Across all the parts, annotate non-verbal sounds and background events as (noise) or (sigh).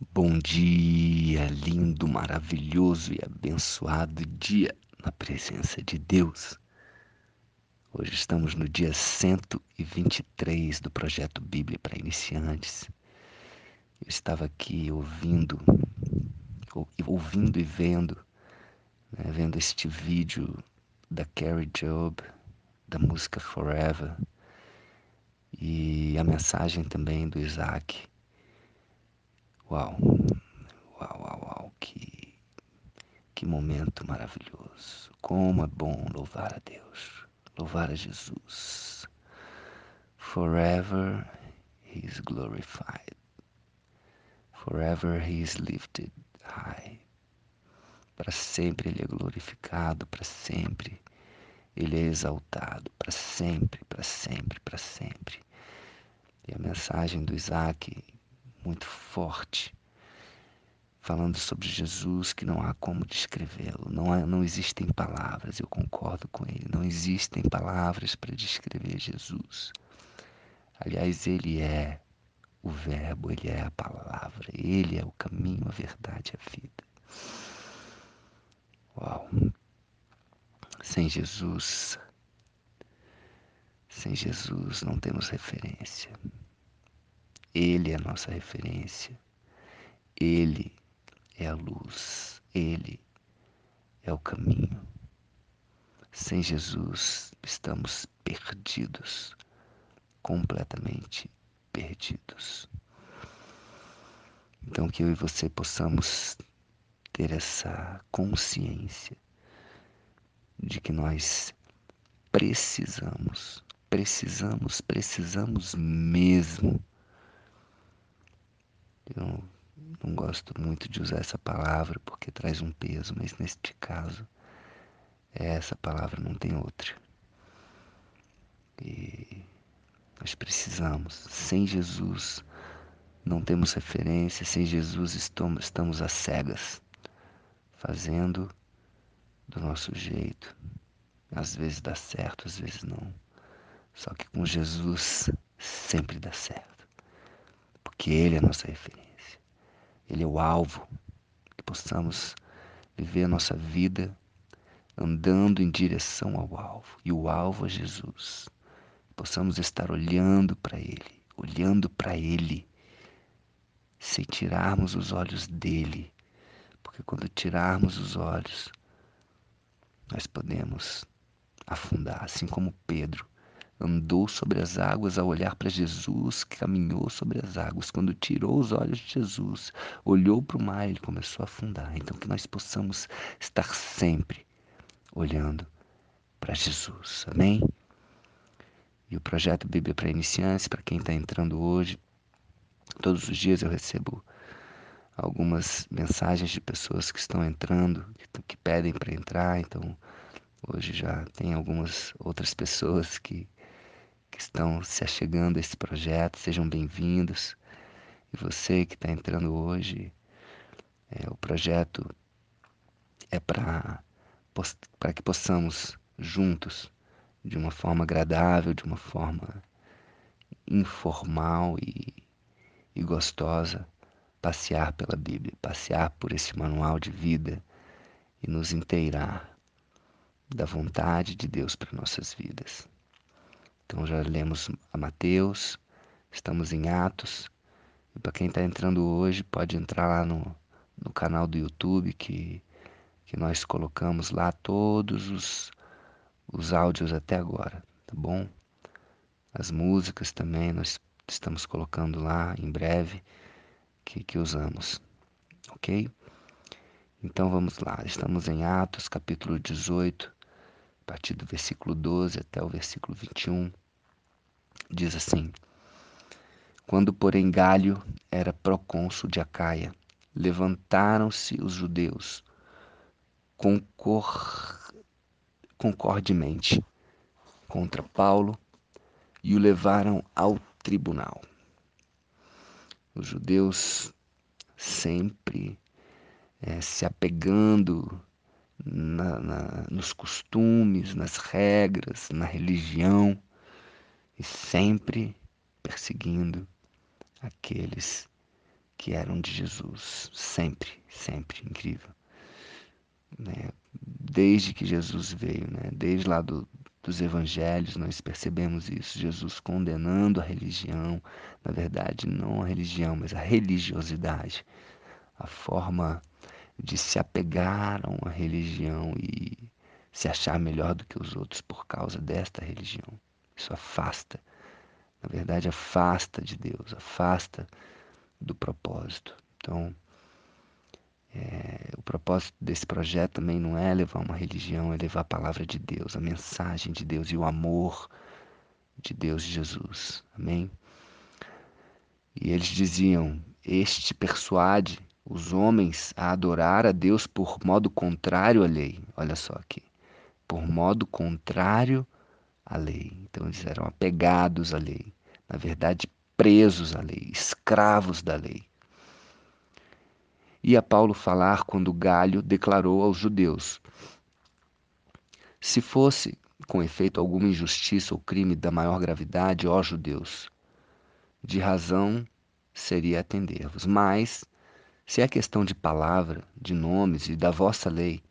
Bom dia, lindo, maravilhoso e abençoado dia na presença de Deus. Hoje estamos no dia 123 do projeto Bíblia para Iniciantes. Eu estava aqui ouvindo, ouvindo e vendo, né, vendo este vídeo da Carrie Job, da música Forever, e a mensagem também do Isaac Uau, uau, uau, uau, que, que momento maravilhoso. Como é bom louvar a Deus, louvar a Jesus. Forever he is glorified. Forever he is lifted high. Para sempre ele é glorificado, para sempre ele é exaltado, para sempre, para sempre, para sempre. E a mensagem do Isaac muito forte, falando sobre Jesus que não há como descrevê-lo, não, não existem palavras, eu concordo com ele, não existem palavras para descrever Jesus. Aliás, ele é o Verbo, ele é a palavra, ele é o caminho, a verdade, a vida. Uau! Sem Jesus, sem Jesus não temos referência. Ele é a nossa referência. Ele é a luz. Ele é o caminho. Sem Jesus estamos perdidos, completamente perdidos. Então, que eu e você possamos ter essa consciência de que nós precisamos, precisamos, precisamos mesmo eu não gosto muito de usar essa palavra porque traz um peso, mas neste caso é essa palavra, não tem outra. E nós precisamos. Sem Jesus não temos referência, sem Jesus estamos, estamos às cegas, fazendo do nosso jeito. Às vezes dá certo, às vezes não. Só que com Jesus sempre dá certo porque Ele é a nossa referência. Ele é o alvo, que possamos viver a nossa vida andando em direção ao alvo, e o alvo é Jesus. Possamos estar olhando para Ele, olhando para Ele, sem tirarmos os olhos dele, porque quando tirarmos os olhos, nós podemos afundar, assim como Pedro andou sobre as águas ao olhar para Jesus, caminhou sobre as águas. Quando tirou os olhos de Jesus, olhou para o mar, ele começou a afundar. Então, que nós possamos estar sempre olhando para Jesus. Amém? E o projeto Bíblia para Iniciantes, para quem está entrando hoje, todos os dias eu recebo algumas mensagens de pessoas que estão entrando, que pedem para entrar. Então, hoje já tem algumas outras pessoas que que estão se achegando a esse projeto, sejam bem-vindos. E você que está entrando hoje, é, o projeto é para que possamos juntos, de uma forma agradável, de uma forma informal e, e gostosa, passear pela Bíblia, passear por esse manual de vida e nos inteirar da vontade de Deus para nossas vidas. Então já lemos a Mateus, estamos em Atos. E para quem está entrando hoje, pode entrar lá no, no canal do YouTube que, que nós colocamos lá todos os, os áudios até agora, tá bom? As músicas também nós estamos colocando lá em breve que, que usamos, ok? Então vamos lá, estamos em Atos capítulo 18, a partir do versículo 12 até o versículo 21, diz assim: Quando, porém, Galho era procônsul de Acaia, levantaram-se os judeus concor... concordemente contra Paulo e o levaram ao tribunal. Os judeus sempre é, se apegando na, na, nos costumes, nas regras, na religião, e sempre perseguindo aqueles que eram de Jesus, sempre, sempre, incrível. Né? Desde que Jesus veio, né? desde lá do, dos evangelhos, nós percebemos isso. Jesus condenando a religião, na verdade, não a religião, mas a religiosidade, a forma de se apegar a uma religião e se achar melhor do que os outros por causa desta religião. Isso afasta, na verdade, afasta de Deus, afasta do propósito. Então, é, o propósito desse projeto também não é levar uma religião, é levar a palavra de Deus, a mensagem de Deus e o amor de Deus e Jesus. Amém? E eles diziam: Este persuade os homens a adorar a Deus por modo contrário à lei. Olha só aqui. Por modo contrário à lei. Então eles eram apegados à lei. Na verdade, presos à lei, escravos da lei. Ia Paulo falar quando Galho declarou aos judeus: Se fosse, com efeito, alguma injustiça ou crime da maior gravidade, ó judeus, de razão seria atender-vos. Mas, se é questão de palavra, de nomes e da vossa lei,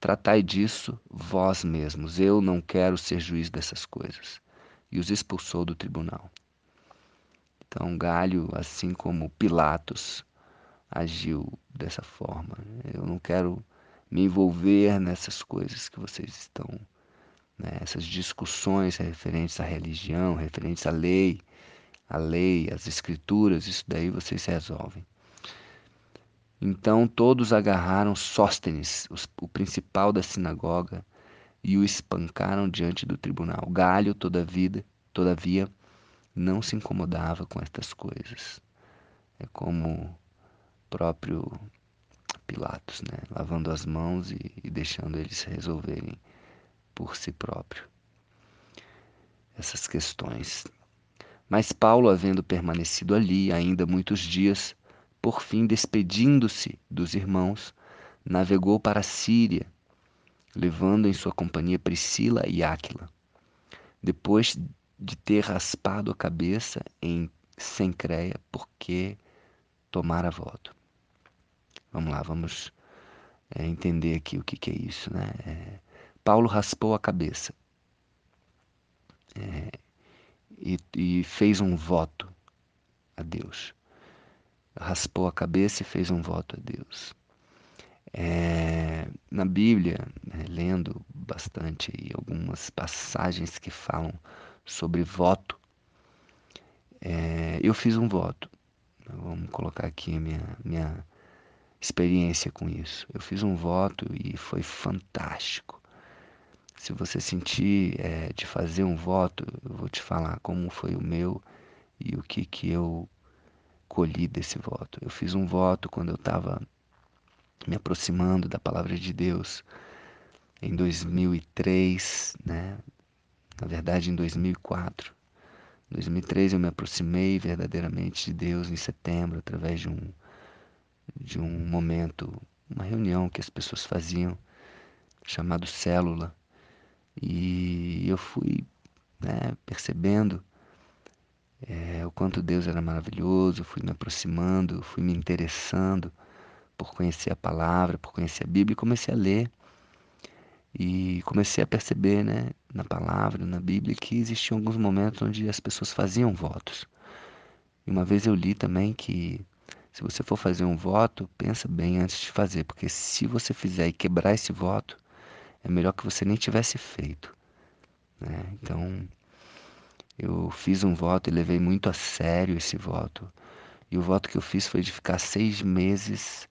tratai disso vós mesmos. Eu não quero ser juiz dessas coisas. E os expulsou do tribunal. Então, Galho, assim como Pilatos, agiu dessa forma. Eu não quero me envolver nessas coisas que vocês estão, né, essas discussões referentes à religião, referentes à lei, à lei, às escrituras, isso daí vocês resolvem. Então todos agarraram Sóstenes, o principal da sinagoga, e o espancaram diante do tribunal. Galho, todavia, todavia, não se incomodava com estas coisas. É como próprio Pilatos, né? lavando as mãos e, e deixando eles resolverem por si próprio essas questões. Mas Paulo, havendo permanecido ali ainda muitos dias, por fim, despedindo-se dos irmãos, navegou para a Síria, levando em sua companhia Priscila e Áquila. Depois de ter raspado a cabeça em Sencreia, porque tomara voto. Vamos lá, vamos é, entender aqui o que, que é isso. Né? É, Paulo raspou a cabeça é, e, e fez um voto a Deus raspou a cabeça e fez um voto a Deus. É, na Bíblia, né, lendo bastante algumas passagens que falam sobre voto, é, eu fiz um voto. Vamos colocar aqui a minha, minha experiência com isso. Eu fiz um voto e foi fantástico. Se você sentir é, de fazer um voto, eu vou te falar como foi o meu e o que, que eu colhi desse voto. Eu fiz um voto quando eu estava me aproximando da palavra de Deus em 2003, né? Na verdade, em 2004. Em 2003 eu me aproximei verdadeiramente de Deus em setembro através de um de um momento, uma reunião que as pessoas faziam chamado célula. E eu fui né, percebendo é, o quanto Deus era maravilhoso, fui me aproximando, fui me interessando por conhecer a palavra, por conhecer a Bíblia e comecei a ler. E comecei a perceber, né, na palavra, na Bíblia, que existiam alguns momentos onde as pessoas faziam votos. E uma vez eu li também que se você for fazer um voto, pensa bem antes de fazer, porque se você fizer e quebrar esse voto, é melhor que você nem tivesse feito. Né? Então, eu fiz um voto e levei muito a sério esse voto. E o voto que eu fiz foi de ficar seis meses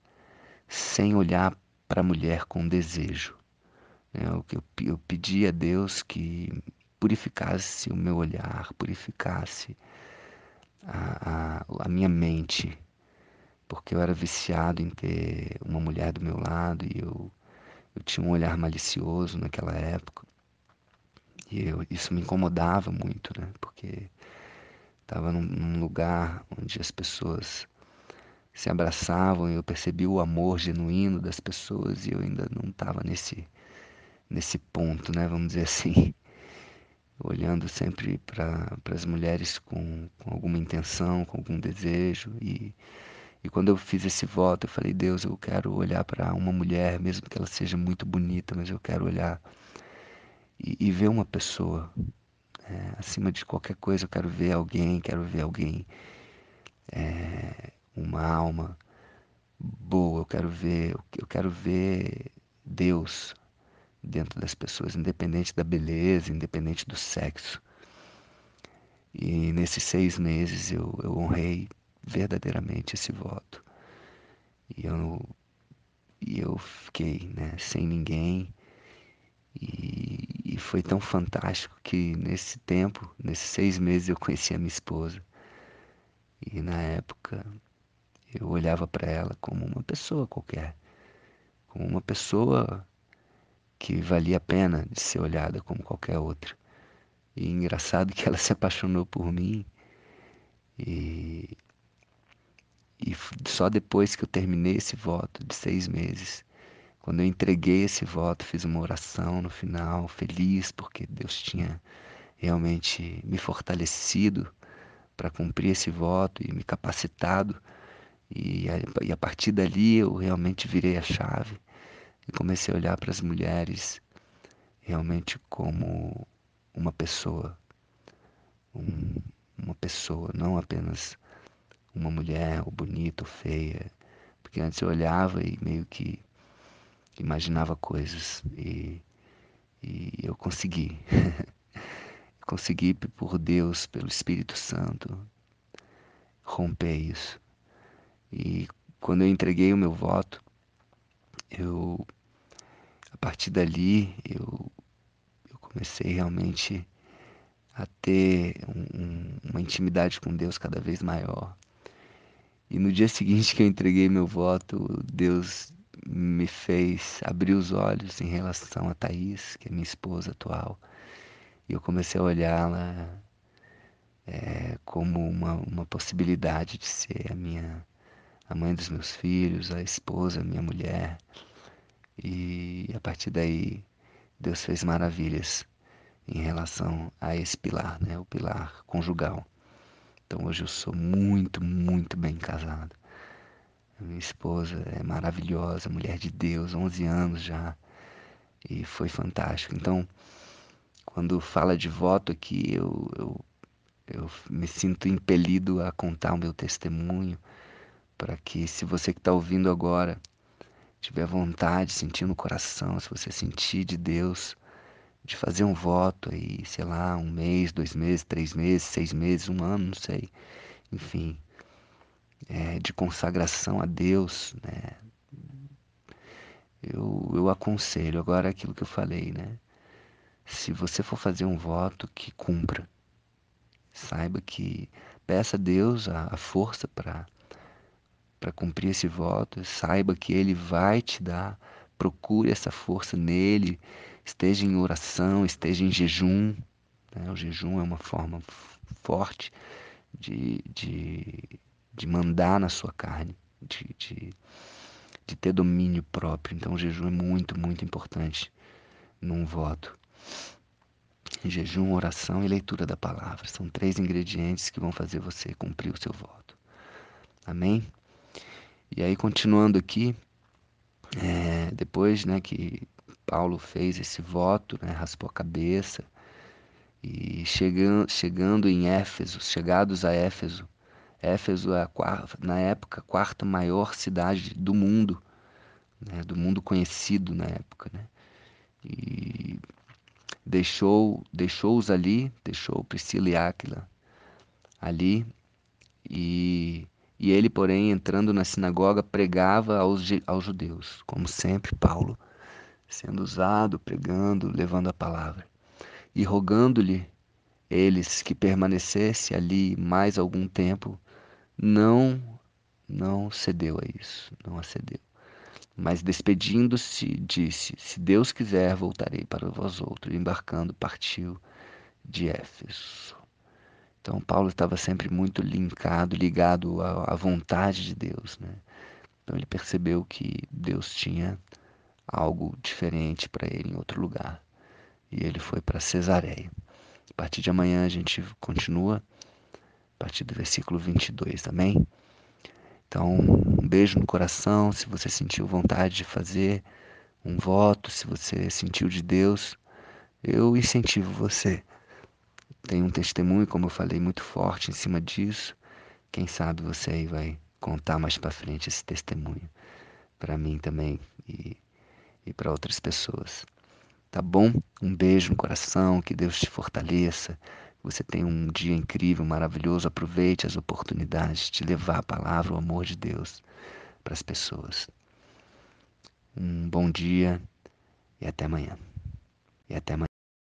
sem olhar para a mulher com desejo. É, eu, eu, eu pedi a Deus que purificasse o meu olhar, purificasse a, a, a minha mente, porque eu era viciado em ter uma mulher do meu lado e eu, eu tinha um olhar malicioso naquela época. E eu, isso me incomodava muito, né? Porque estava num, num, lugar onde as pessoas se abraçavam e eu percebi o amor genuíno das pessoas e eu ainda não estava nesse, nesse ponto, né? Vamos dizer assim. (laughs) Olhando sempre para as mulheres com, com alguma intenção, com algum desejo. E, E quando eu fiz esse voto, eu falei: Deus, eu quero olhar para uma mulher, mesmo que ela seja muito bonita, mas eu quero olhar e, e ver uma pessoa. É, acima de qualquer coisa, eu quero ver alguém, quero ver alguém, é, uma alma boa, eu quero ver, eu quero ver Deus dentro das pessoas, independente da beleza, independente do sexo. E nesses seis meses eu, eu honrei verdadeiramente esse voto. E eu, e eu fiquei né, sem ninguém. E, e foi tão fantástico que nesse tempo, nesses seis meses, eu conheci a minha esposa. E na época eu olhava para ela como uma pessoa qualquer, como uma pessoa que valia a pena de ser olhada como qualquer outra. E engraçado que ela (laughs) se apaixonou por mim e, e só depois que eu terminei esse voto de seis meses, quando eu entreguei esse voto, fiz uma oração no final, feliz porque Deus tinha realmente me fortalecido para cumprir esse voto e me capacitado. E a, e a partir dali eu realmente virei a chave e comecei a olhar para as mulheres realmente como uma pessoa, um, uma pessoa, não apenas uma mulher, ou bonita, ou feia, porque antes eu olhava e meio que imaginava coisas e, e eu consegui, (laughs) consegui por Deus, pelo Espírito Santo, romper isso. E quando eu entreguei o meu voto, eu a partir dali eu, eu comecei realmente a ter um, uma intimidade com Deus cada vez maior. E no dia (laughs) seguinte que eu entreguei meu voto, Deus me fez abrir os olhos em relação a Thaís, que é minha esposa atual. E eu comecei a olhá-la é, como uma, uma possibilidade de ser a minha a mãe dos meus filhos, a esposa, a minha mulher. E a partir daí, Deus fez maravilhas em relação a esse pilar, né? O pilar conjugal. Então hoje eu sou muito, muito bem casado. Minha esposa é maravilhosa, mulher de Deus, 11 anos já. E foi fantástico. Então, quando fala de voto aqui, eu, eu, eu me sinto impelido a contar o meu testemunho para que, se você que está ouvindo agora tiver vontade, sentir no coração, se você sentir de Deus, de fazer um voto aí, sei lá, um mês, dois meses, três meses, seis meses, um ano, não sei, enfim, é, de consagração a Deus, né? Eu, eu aconselho agora aquilo que eu falei, né? Se você for fazer um voto, que cumpra. Saiba que peça a Deus a, a força para para cumprir esse voto, saiba que Ele vai te dar. Procure essa força nele, esteja em oração, esteja em jejum. Né? O jejum é uma forma forte de, de, de mandar na sua carne, de, de, de ter domínio próprio. Então, o jejum é muito, muito importante num voto. Jejum, oração e leitura da palavra são três ingredientes que vão fazer você cumprir o seu voto. Amém? E aí, continuando aqui, é, depois né, que Paulo fez esse voto, né, raspou a cabeça, e chegando, chegando em Éfeso, chegados a Éfeso, Éfeso é, quarta, na época, a quarta maior cidade do mundo, né, do mundo conhecido na época. Né? E deixou, deixou-os ali, deixou Priscila e Áquila ali, e e ele, porém, entrando na sinagoga, pregava aos, aos judeus, como sempre, Paulo, sendo usado, pregando, levando a palavra. E rogando-lhe eles que permanecesse ali mais algum tempo, não não cedeu a isso, não acedeu. Mas despedindo-se, disse: Se Deus quiser, voltarei para vós outros. Embarcando, partiu de Éfeso. Então, Paulo estava sempre muito linkado, ligado à, à vontade de Deus. Né? Então, ele percebeu que Deus tinha algo diferente para ele em outro lugar. E ele foi para Cesareia. A partir de amanhã a gente continua, a partir do versículo 22, amém? Então, um beijo no coração, se você sentiu vontade de fazer um voto, se você sentiu de Deus, eu incentivo você. Tem um testemunho, como eu falei, muito forte em cima disso. Quem sabe você aí vai contar mais para frente esse testemunho para mim também e, e para outras pessoas. Tá bom? Um beijo no coração, que Deus te fortaleça. Você tenha um dia incrível, maravilhoso. Aproveite as oportunidades de levar a palavra, o amor de Deus para as pessoas. Um bom dia e até amanhã. E até amanhã.